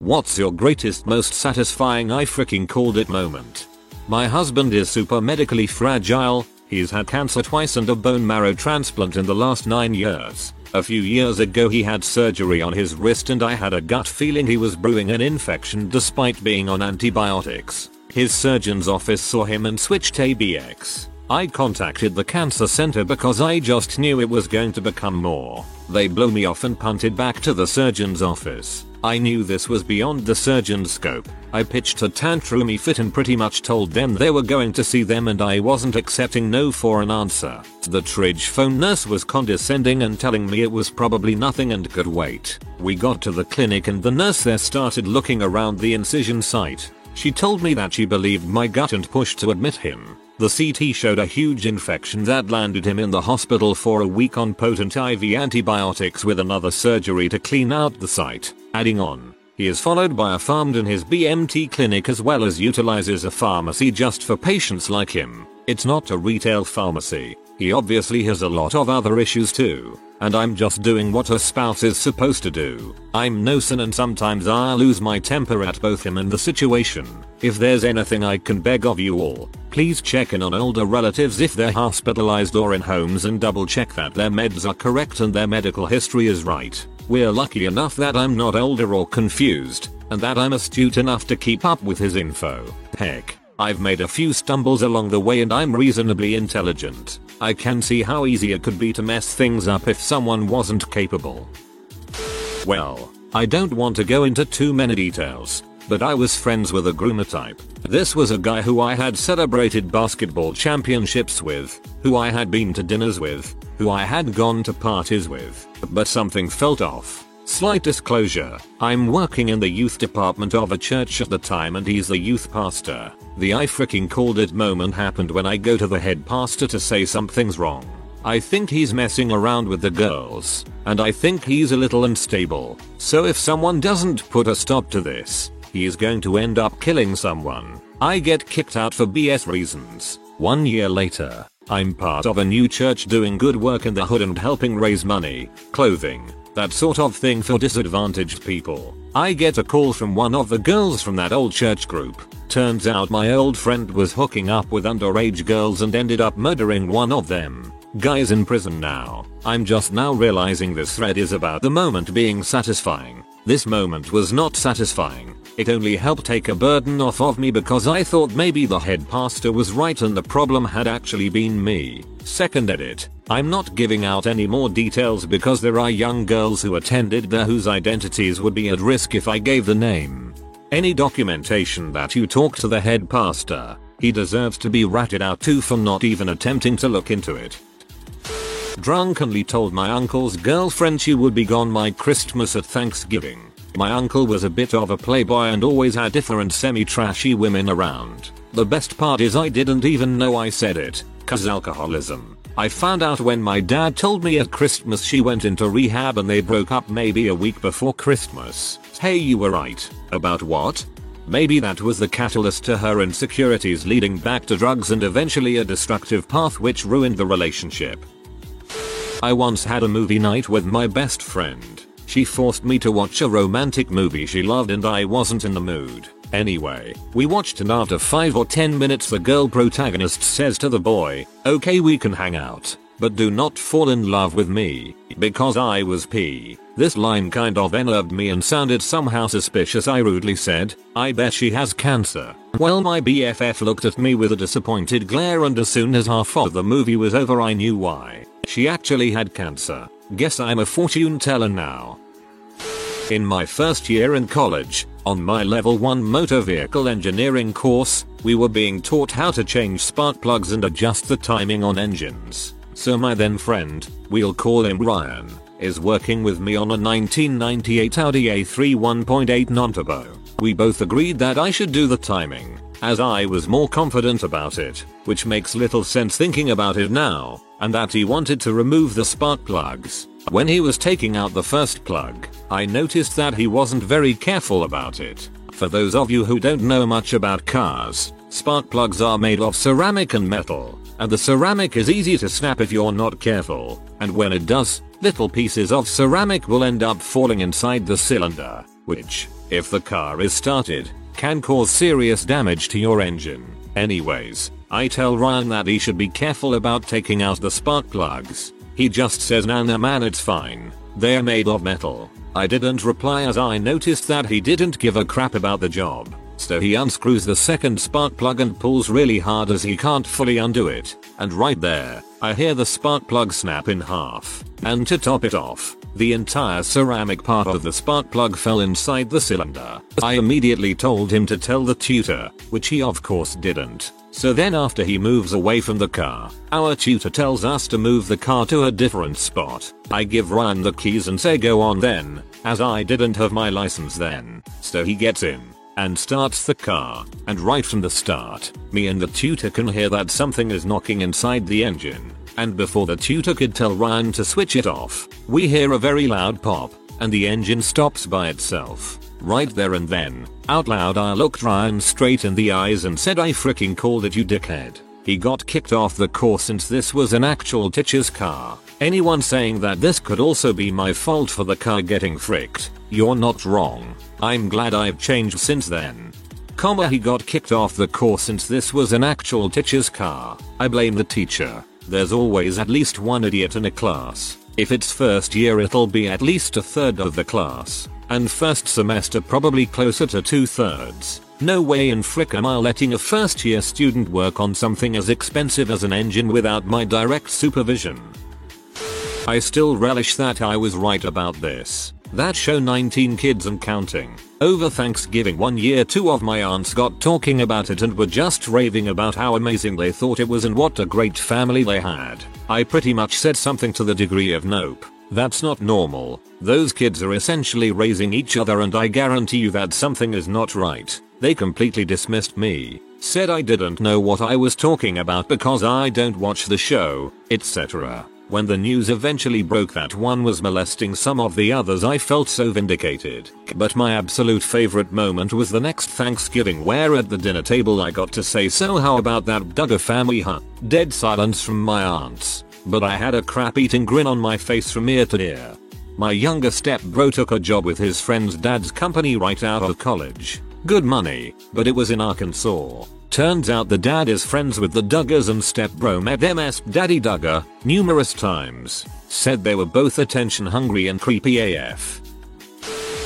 What's your greatest most satisfying I freaking called it moment? My husband is super medically fragile, he's had cancer twice and a bone marrow transplant in the last 9 years. A few years ago he had surgery on his wrist and I had a gut feeling he was brewing an infection despite being on antibiotics. His surgeon's office saw him and switched ABX. I contacted the cancer center because I just knew it was going to become more. They blew me off and punted back to the surgeon's office. I knew this was beyond the surgeon's scope. I pitched a tantrumy fit and pretty much told them they were going to see them and I wasn't accepting no for an answer. The triage phone nurse was condescending and telling me it was probably nothing and could wait. We got to the clinic and the nurse there started looking around the incision site. She told me that she believed my gut and pushed to admit him. The CT showed a huge infection that landed him in the hospital for a week on potent IV antibiotics with another surgery to clean out the site. Adding on, he is followed by a PharmD in his BMT clinic as well as utilizes a pharmacy just for patients like him. It's not a retail pharmacy. He obviously has a lot of other issues too. And I'm just doing what a spouse is supposed to do. I'm no son and sometimes I lose my temper at both him and the situation. If there's anything I can beg of you all, please check in on older relatives if they're hospitalized or in homes and double check that their meds are correct and their medical history is right. We're lucky enough that I'm not older or confused, and that I'm astute enough to keep up with his info. Heck, I've made a few stumbles along the way and I'm reasonably intelligent. I can see how easy it could be to mess things up if someone wasn't capable. Well, I don't want to go into too many details, but I was friends with a groomer type. This was a guy who I had celebrated basketball championships with, who I had been to dinners with, who I had gone to parties with, but something felt off. Slight disclosure, I'm working in the youth department of a church at the time and he's the youth pastor. The I freaking called it moment happened when I go to the head pastor to say something's wrong. I think he's messing around with the girls, and I think he's a little unstable, so if someone doesn't put a stop to this, he is going to end up killing someone. I get kicked out for BS reasons. One year later, I'm part of a new church doing good work in the hood and helping raise money, clothing, that sort of thing for disadvantaged people. I get a call from one of the girls from that old church group. Turns out my old friend was hooking up with underage girls and ended up murdering one of them. Guy's in prison now. I'm just now realizing this thread is about the moment being satisfying. This moment was not satisfying. It only helped take a burden off of me because I thought maybe the head pastor was right and the problem had actually been me. Second edit. I'm not giving out any more details because there are young girls who attended there whose identities would be at risk if I gave the name. Any documentation that you talk to the head pastor, he deserves to be ratted out too for not even attempting to look into it. Drunkenly told my uncle's girlfriend she would be gone my Christmas at Thanksgiving. My uncle was a bit of a playboy and always had different semi-trashy women around. The best part is I didn't even know I said it, cause alcoholism. I found out when my dad told me at Christmas she went into rehab and they broke up maybe a week before Christmas. Hey you were right. About what? Maybe that was the catalyst to her insecurities leading back to drugs and eventually a destructive path which ruined the relationship. I once had a movie night with my best friend. She forced me to watch a romantic movie she loved and I wasn't in the mood. Anyway, we watched and after 5 or 10 minutes the girl protagonist says to the boy, okay we can hang out, but do not fall in love with me, because I was P. This line kind of enerved me and sounded somehow suspicious I rudely said, I bet she has cancer. Well my BFF looked at me with a disappointed glare and as soon as half of the movie was over I knew why. She actually had cancer. Guess I'm a fortune teller now. In my first year in college, on my level 1 motor vehicle engineering course, we were being taught how to change spark plugs and adjust the timing on engines. So my then friend, we'll call him Ryan, is working with me on a 1998 Audi A3 1.8 non-turbo. We both agreed that I should do the timing, as I was more confident about it, which makes little sense thinking about it now, and that he wanted to remove the spark plugs. When he was taking out the first plug, I noticed that he wasn't very careful about it. For those of you who don't know much about cars, spark plugs are made of ceramic and metal, and the ceramic is easy to snap if you're not careful, and when it does, little pieces of ceramic will end up falling inside the cylinder. which, if the car is started, can cause serious damage to your engine. Anyways, I tell Ryan that he should be careful about taking out the spark plugs. He just says nah man it's fine. They're made of metal. I didn't reply as I noticed that he didn't give a crap about the job. So he unscrews the second spark plug and pulls really hard as he can't fully undo it. And right there, I hear the spark plug snap in half. And to top it off, the entire ceramic part of the spark plug fell inside the cylinder. I immediately told him to tell the tutor, which he of course didn't. So then after he moves away from the car, our tutor tells us to move the car to a different spot. I give Ryan the keys and say go on then, as I didn't have my license then. So he gets in and starts the car, and right from the start, me and the tutor can hear that something is knocking inside the engine. And before the tutor could tell Ryan to switch it off, we hear a very loud pop, and the engine stops by itself. Right there and then, out loud I looked Ryan straight in the eyes and said I freaking called it you dickhead. He got kicked off the course since this was an actual teacher's car. Anyone saying that this could also be my fault for the car getting fricked, you're not wrong. I'm glad I've changed since then. Comma he got kicked off the course since this was an actual teacher's car. I blame the teacher. There's always at least one idiot in a class. If it's first year it'll be at least a third of the class. And first semester probably closer to two thirds. No way in frick am I letting a first year student work on something as expensive as an engine without my direct supervision. I still relish that I was right about this. That show 19 kids and counting. Over Thanksgiving one year two of my aunts got talking about it and were just raving about how amazing they thought it was and what a great family they had. I pretty much said something to the degree of nope. That's not normal. Those kids are essentially raising each other and I guarantee you that something is not right. They completely dismissed me. Said I didn't know what I was talking about because I don't watch the show, etc. When the news eventually broke that one was molesting some of the others I felt so vindicated. But my absolute favorite moment was the next Thanksgiving where at the dinner table I got to say so how about that Duggar family huh? Dead silence from my aunts. But I had a crap eating grin on my face from ear to ear. My younger step bro took a job with his friend's dad's company right out of college. Good money, but it was in Arkansas. Turns out the dad is friends with the Duggars and stepbro met MS Daddy Duggar numerous times. Said they were both attention hungry and creepy AF.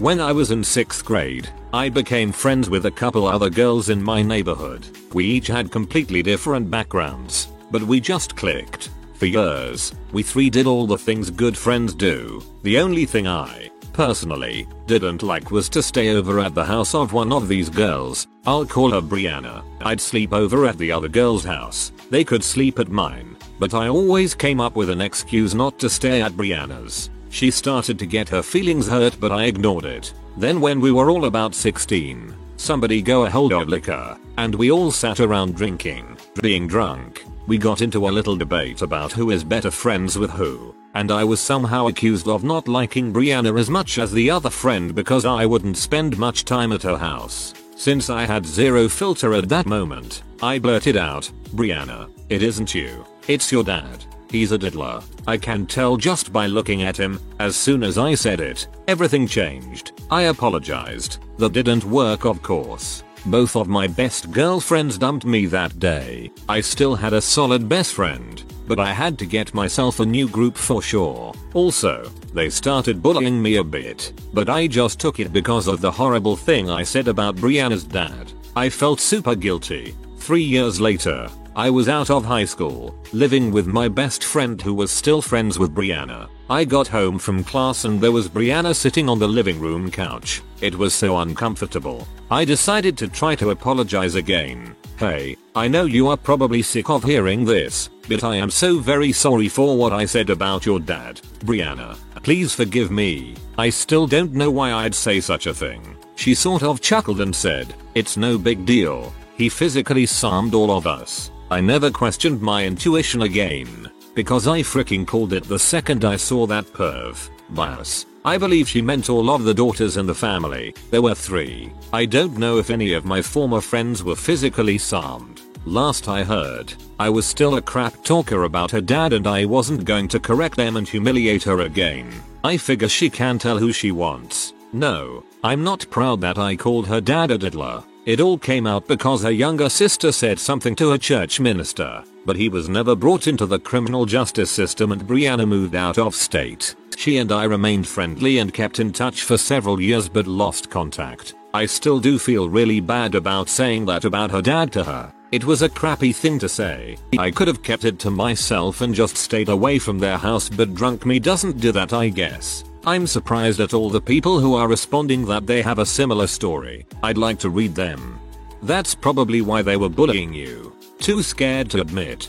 When I was in 6th grade, I became friends with a couple other girls in my neighborhood. We each had completely different backgrounds, but we just clicked. For years, we three did all the things good friends do. The only thing I, personally, didn't like was to stay over at the house of one of these girls. I'll call her Brianna. I'd sleep over at the other girl's house. They could sleep at mine. But I always came up with an excuse not to stay at Brianna's. She started to get her feelings hurt but I ignored it. Then when we were all about 16, somebody go a hold of liquor, and we all sat around drinking, being drunk. We got into a little debate about who is better friends with who and I was somehow accused of not liking Brianna as much as the other friend because I wouldn't spend much time at her house. Since I had zero filter at that moment, I blurted out, Brianna, it isn't you, it's your dad. He's a diddler. I can tell just by looking at him. As soon as I said it, everything changed. I apologized. That didn't work of course. Both of my best girlfriends dumped me that day. I still had a solid best friend, but I had to get myself a new group for sure. Also, they started bullying me a bit, but I just took it because of the horrible thing I said about Brianna's dad. I felt super guilty. Three years later, I was out of high school, living with my best friend who was still friends with Brianna. I got home from class and there was Brianna sitting on the living room couch. It was so uncomfortable. I decided to try to apologize again. Hey, I know you are probably sick of hearing this, but I am so very sorry for what I said about your dad, Brianna. Please forgive me. I still don't know why I'd say such a thing. She sort of chuckled and said, it's no big deal. He physically summed all of us. I never questioned my intuition again. Because I freaking called it the second I saw that perv. Bias. I believe she meant all of the daughters in the family. There were three. I don't know if any of my former friends were physically summed. Last I heard, I was still a crap talker about her dad and I wasn't going to correct them and humiliate her again. I figure she can tell who she wants. No, I'm not proud that I called her dad a diddler. It all came out because her younger sister said something to a church minister, but he was never brought into the criminal justice system and Brianna moved out of state. She and I remained friendly and kept in touch for several years but lost contact. I still do feel really bad about saying that about her dad to her. It was a crappy thing to say. I could have kept it to myself and just stayed away from their house but drunk me doesn't do that I guess. I'm surprised at all the people who are responding that they have a similar story. I'd like to read them. That's probably why they were bullying you. Too scared to admit.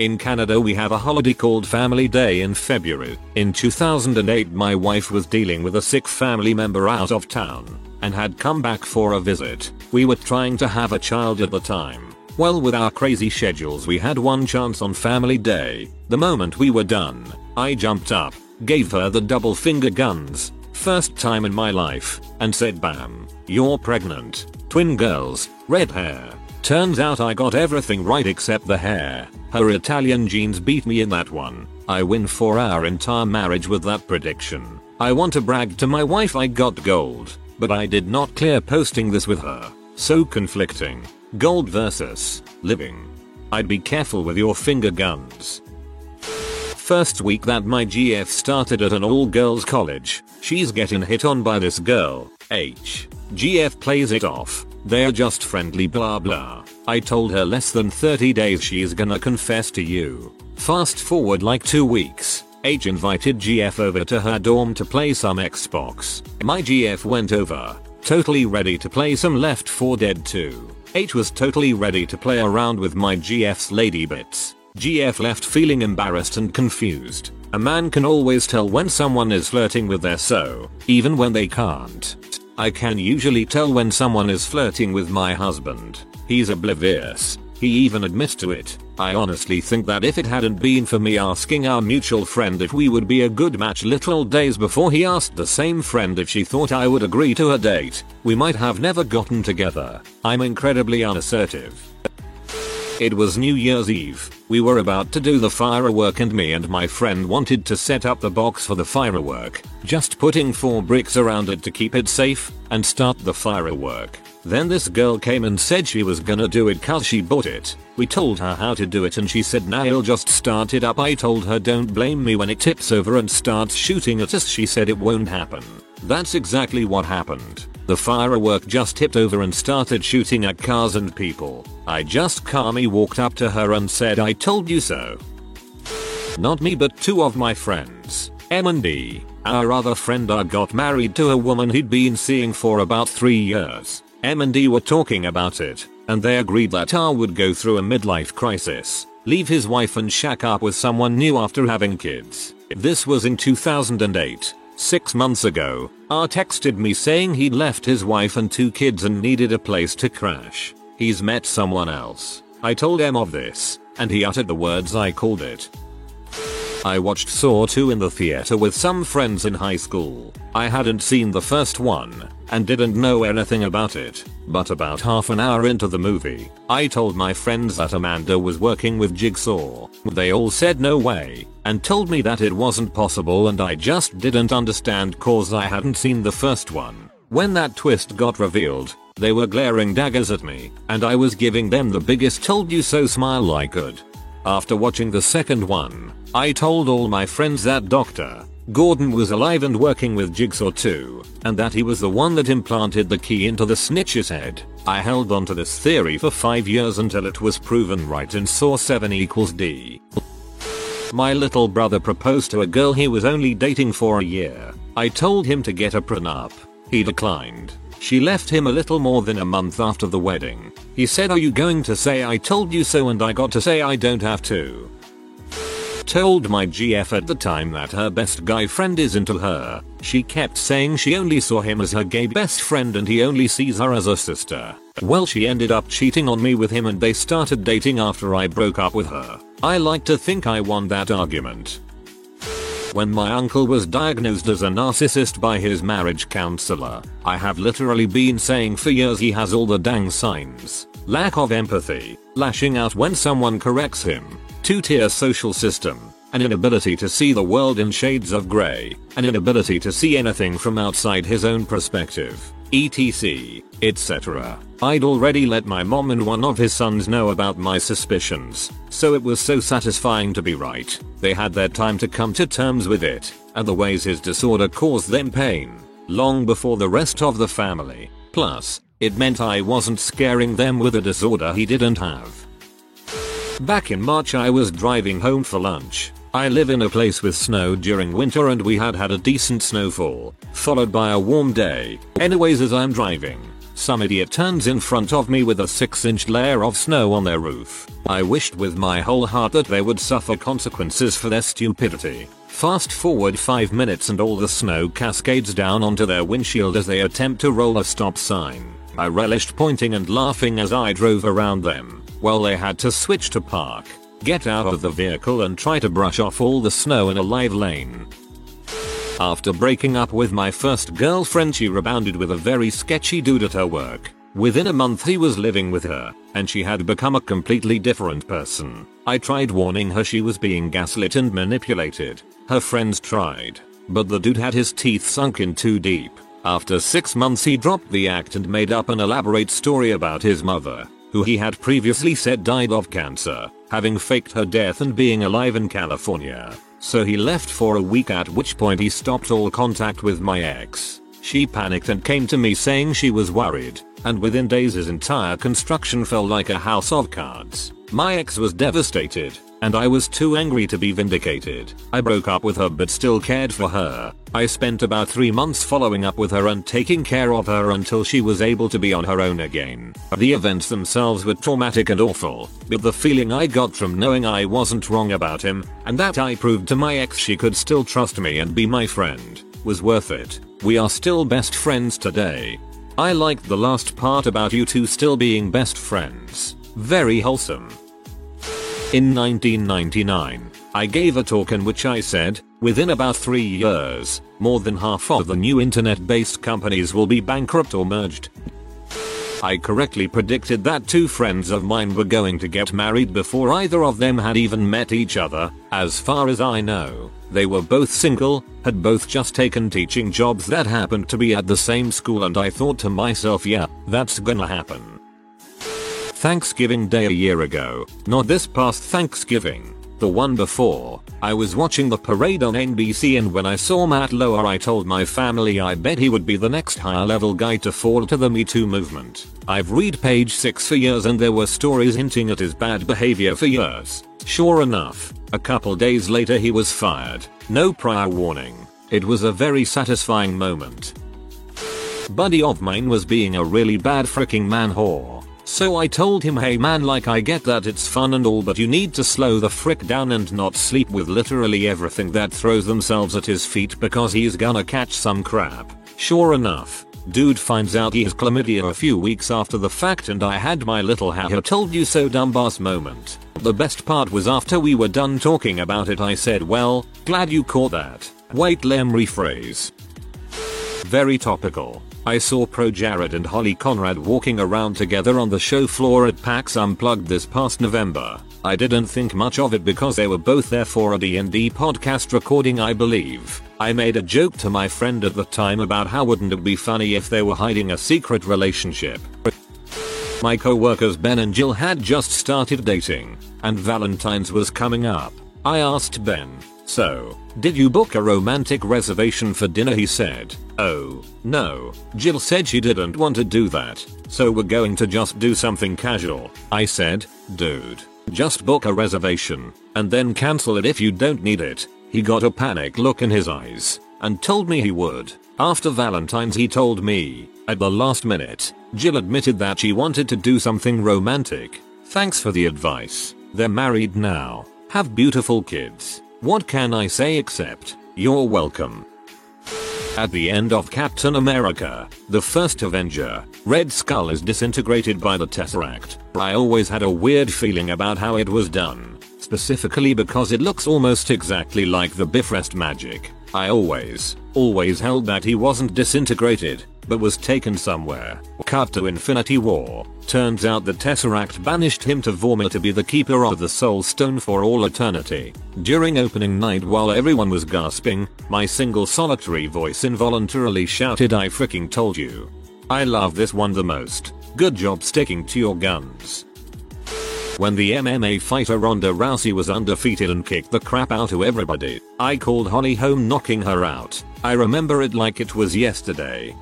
In Canada we have a holiday called Family Day in February. In 2008 my wife was dealing with a sick family member out of town and had come back for a visit. We were trying to have a child at the time. Well with our crazy schedules we had one chance on family day. The moment we were done, I jumped up, gave her the double finger guns, first time in my life, and said bam, you're pregnant. Twin girls, red hair. Turns out I got everything right except the hair. Her Italian genes beat me in that one. I win for our entire marriage with that prediction. I want to brag to my wife I got gold, but I did not clear posting this with her. So conflicting. Gold versus living. I'd be careful with your finger guns. First week that my GF started at an all girls college, she's getting hit on by this girl, H. GF plays it off. They're just friendly blah blah. I told her less than 30 days she's gonna confess to you. Fast forward like 2 weeks. H invited GF over to her dorm to play some Xbox. My GF went over, totally ready to play some Left 4 Dead 2. H was totally ready to play around with my GF's lady bits. GF left feeling embarrassed and confused. A man can always tell when someone is flirting with their so, even when they can't. I can usually tell when someone is flirting with my husband. He's oblivious. He even admits to it. I honestly think that if it hadn't been for me asking our mutual friend if we would be a good match little days before he asked the same friend if she thought I would agree to a date, we might have never gotten together. I'm incredibly unassertive. It was New Year's Eve. We were about to do the firework and me and my friend wanted to set up the box for the firework, just putting 4 bricks around it to keep it safe, and start the firework. Then this girl came and said she was gonna do it cause she bought it. We told her how to do it and she said you'll just start it up I told her don't blame me when it tips over and starts shooting at us she said it won't happen. That's exactly what happened. The firework just tipped over and started shooting at cars and people. I just calmly walked up to her and said I told you so. Not me but two of my friends, M and D. Our other friend R got married to a woman he'd been seeing for about 3 years. M and D were talking about it, and they agreed that R would go through a midlife crisis, leave his wife and shack up with someone new after having kids. This was in 2008. Six months ago, R texted me saying he'd left his wife and two kids and needed a place to crash. He's met someone else. I told M of this, and he uttered the words I called it. I watched Saw 2 in the theater with some friends in high school. I hadn't seen the first one, and didn't know anything about it, but about half an hour into the movie, I told my friends that Amanda was working with Jigsaw. They all said no way, and told me that it wasn't possible and I just didn't understand cause I hadn't seen the first one. When that twist got revealed, they were glaring daggers at me, and I was giving them the biggest told you so smile I could. After watching the second one, I told all my friends that Dr. Gordon was alive and working with Jigsaw too, and that he was the one that implanted the key into the snitch's head. I held on to this theory for 5 years until it was proven right in Saw 7 equals D. My little brother proposed to a girl he was only dating for a year. I told him to get a prenup. He declined. She left him a little more than a month after the wedding. He said are you going to say I told you so and I got to say I don't have to. Told my GF at the time that her best guy friend is into her. She kept saying she only saw him as her gay best friend and he only sees her as a sister. Well she ended up cheating on me with him and they started dating after I broke up with her. I like to think I won that argument. When my uncle was diagnosed as a narcissist by his marriage counselor, I have literally been saying for years he has all the dang signs. Lack of empathy, lashing out when someone corrects him, two-tier social system, an inability to see the world in shades of grey, an inability to see anything from outside his own perspective, etc., etc. I'd already let my mom and one of his sons know about my suspicions, so it was so satisfying to be right. They had their time to come to terms with it, and the ways his disorder caused them pain, long before the rest of the family. Plus, it meant I wasn't scaring them with a disorder he didn't have. Back in March I was driving home for lunch. I live in a place with snow during winter and we had had a decent snowfall, followed by a warm day. Anyways as I'm driving, some idiot turns in front of me with a 6 inch layer of snow on their roof. I wished with my whole heart that they would suffer consequences for their stupidity. Fast forward 5 minutes and all the snow cascades down onto their windshield as they attempt to roll a stop sign. I relished pointing and laughing as I drove around them. while they had to switch to park, get out of the vehicle and try to brush off all the snow in a live lane. After breaking up with my first girlfriend she rebounded with a very sketchy dude at her work. Within a month he was living with her, and she had become a completely different person. I tried warning her she was being gaslit and manipulated. Her friends tried, but the dude had his teeth sunk in too deep. After 6 months he dropped the act and made up an elaborate story about his mother, who he had previously said died of cancer, having faked her death and being alive in California. So he left for a week at which point he stopped all contact with my ex. She panicked and came to me saying she was worried, and within days his entire construction fell like a house of cards. My ex was devastated, and I was too angry to be vindicated. I broke up with her but still cared for her. I spent about 3 months following up with her and taking care of her until she was able to be on her own again. The events themselves were traumatic and awful, but the feeling I got from knowing I wasn't wrong about him, and that I proved to my ex she could still trust me and be my friend, was worth it. We are still best friends today. I liked the last part about you two still being best friends. Very wholesome. In 1999, I gave a talk in which I said, within about 3 years, more than half of the new internet-based companies will be bankrupt or merged. I correctly predicted that two friends of mine were going to get married before either of them had even met each other, as far as I know. They were both single, had both just taken teaching jobs that happened to be at the same school and I thought to myself yeah, that's gonna happen. Thanksgiving Day a year ago, not this past Thanksgiving, the one before, I was watching the parade on NBC and when I saw Matt Lauer I told my family I bet he would be the next higher level guy to fall to the Me Too movement. I've read page 6 for years and there were stories hinting at his bad behavior for years. Sure enough, a couple days later he was fired. No prior warning. It was a very satisfying moment. Buddy of mine was being a really bad freaking man whore. So I told him hey man like I get that it's fun and all but you need to slow the frick down and not sleep with literally everything that throws themselves at his feet because he's gonna catch some crap. Sure enough, dude finds out he has chlamydia a few weeks after the fact and I had my little haha told you so dumbass moment. The best part was after we were done talking about it I said well, glad you caught that. Wait lem rephrase. Very topical. I saw Pro Jared and Holly Conrad walking around together on the show floor at PAX Unplugged this past November. I didn't think much of it because they were both there for a D&D podcast recording I believe. I made a joke to my friend at the time about how wouldn't it be funny if they were hiding a secret relationship. My co-workers Ben and Jill had just started dating, and Valentine's was coming up. I asked Ben, so, did you book a romantic reservation for dinner he said. Oh, no. Jill said she didn't want to do that, so we're going to just do something casual. I said, dude, just book a reservation, and then cancel it if you don't need it. He got a panic look in his eyes, and told me he would. After Valentine's he told me, at the last minute, Jill admitted that she wanted to do something romantic. Thanks for the advice. They're married now, have beautiful kids. What can I say except, you're welcome. At the end of Captain America, the first Avenger, Red Skull is disintegrated by the Tesseract. I always had a weird feeling about how it was done, specifically because it looks almost exactly like the Bifrost magic. I always, always held that he wasn't disintegrated, but was taken somewhere. Cut to Infinity War. Turns out the Tesseract banished him to Vormir to be the keeper of the Soul Stone for all eternity. During opening night while everyone was gasping, my single solitary voice involuntarily shouted I freaking told you. I love this one the most. Good job sticking to your guns. When the MMA fighter Ronda Rousey was undefeated and kicked the crap out of everybody, I called Holly Holm knocking her out. I remember it like it was yesterday.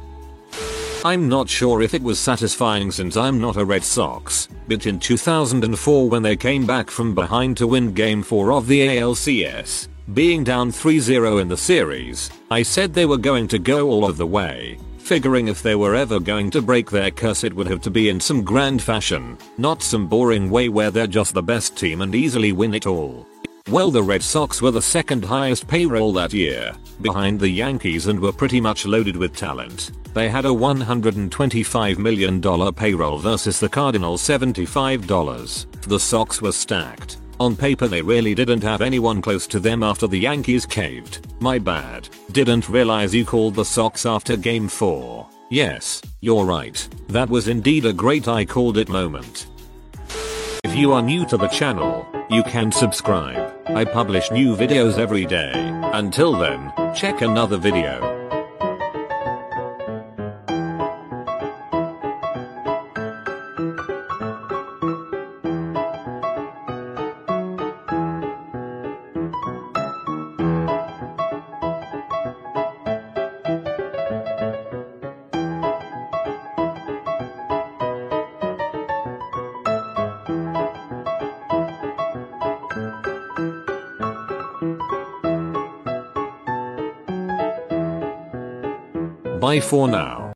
I'm not sure if it was satisfying since I'm not a Red Sox, but in 2004 when they came back from behind to win game 4 of the ALCS, being down 3-0 in the series, I said they were going to go all of the way, figuring if they were ever going to break their curse it would have to be in some grand fashion, not some boring way where they're just the best team and easily win it all. Well the Red Sox were the second highest payroll that year, behind the Yankees and were pretty much loaded with talent. They had a $125 million payroll versus the Cardinals $75. The Sox were stacked. On paper they really didn't have anyone close to them after the Yankees caved. My bad. Didn't realize you called the Sox after game 4. Yes, you're right. That was indeed a great I called it moment. If you are new to the channel, you can subscribe. I publish new videos every day. Until then, check another video. Bye for now.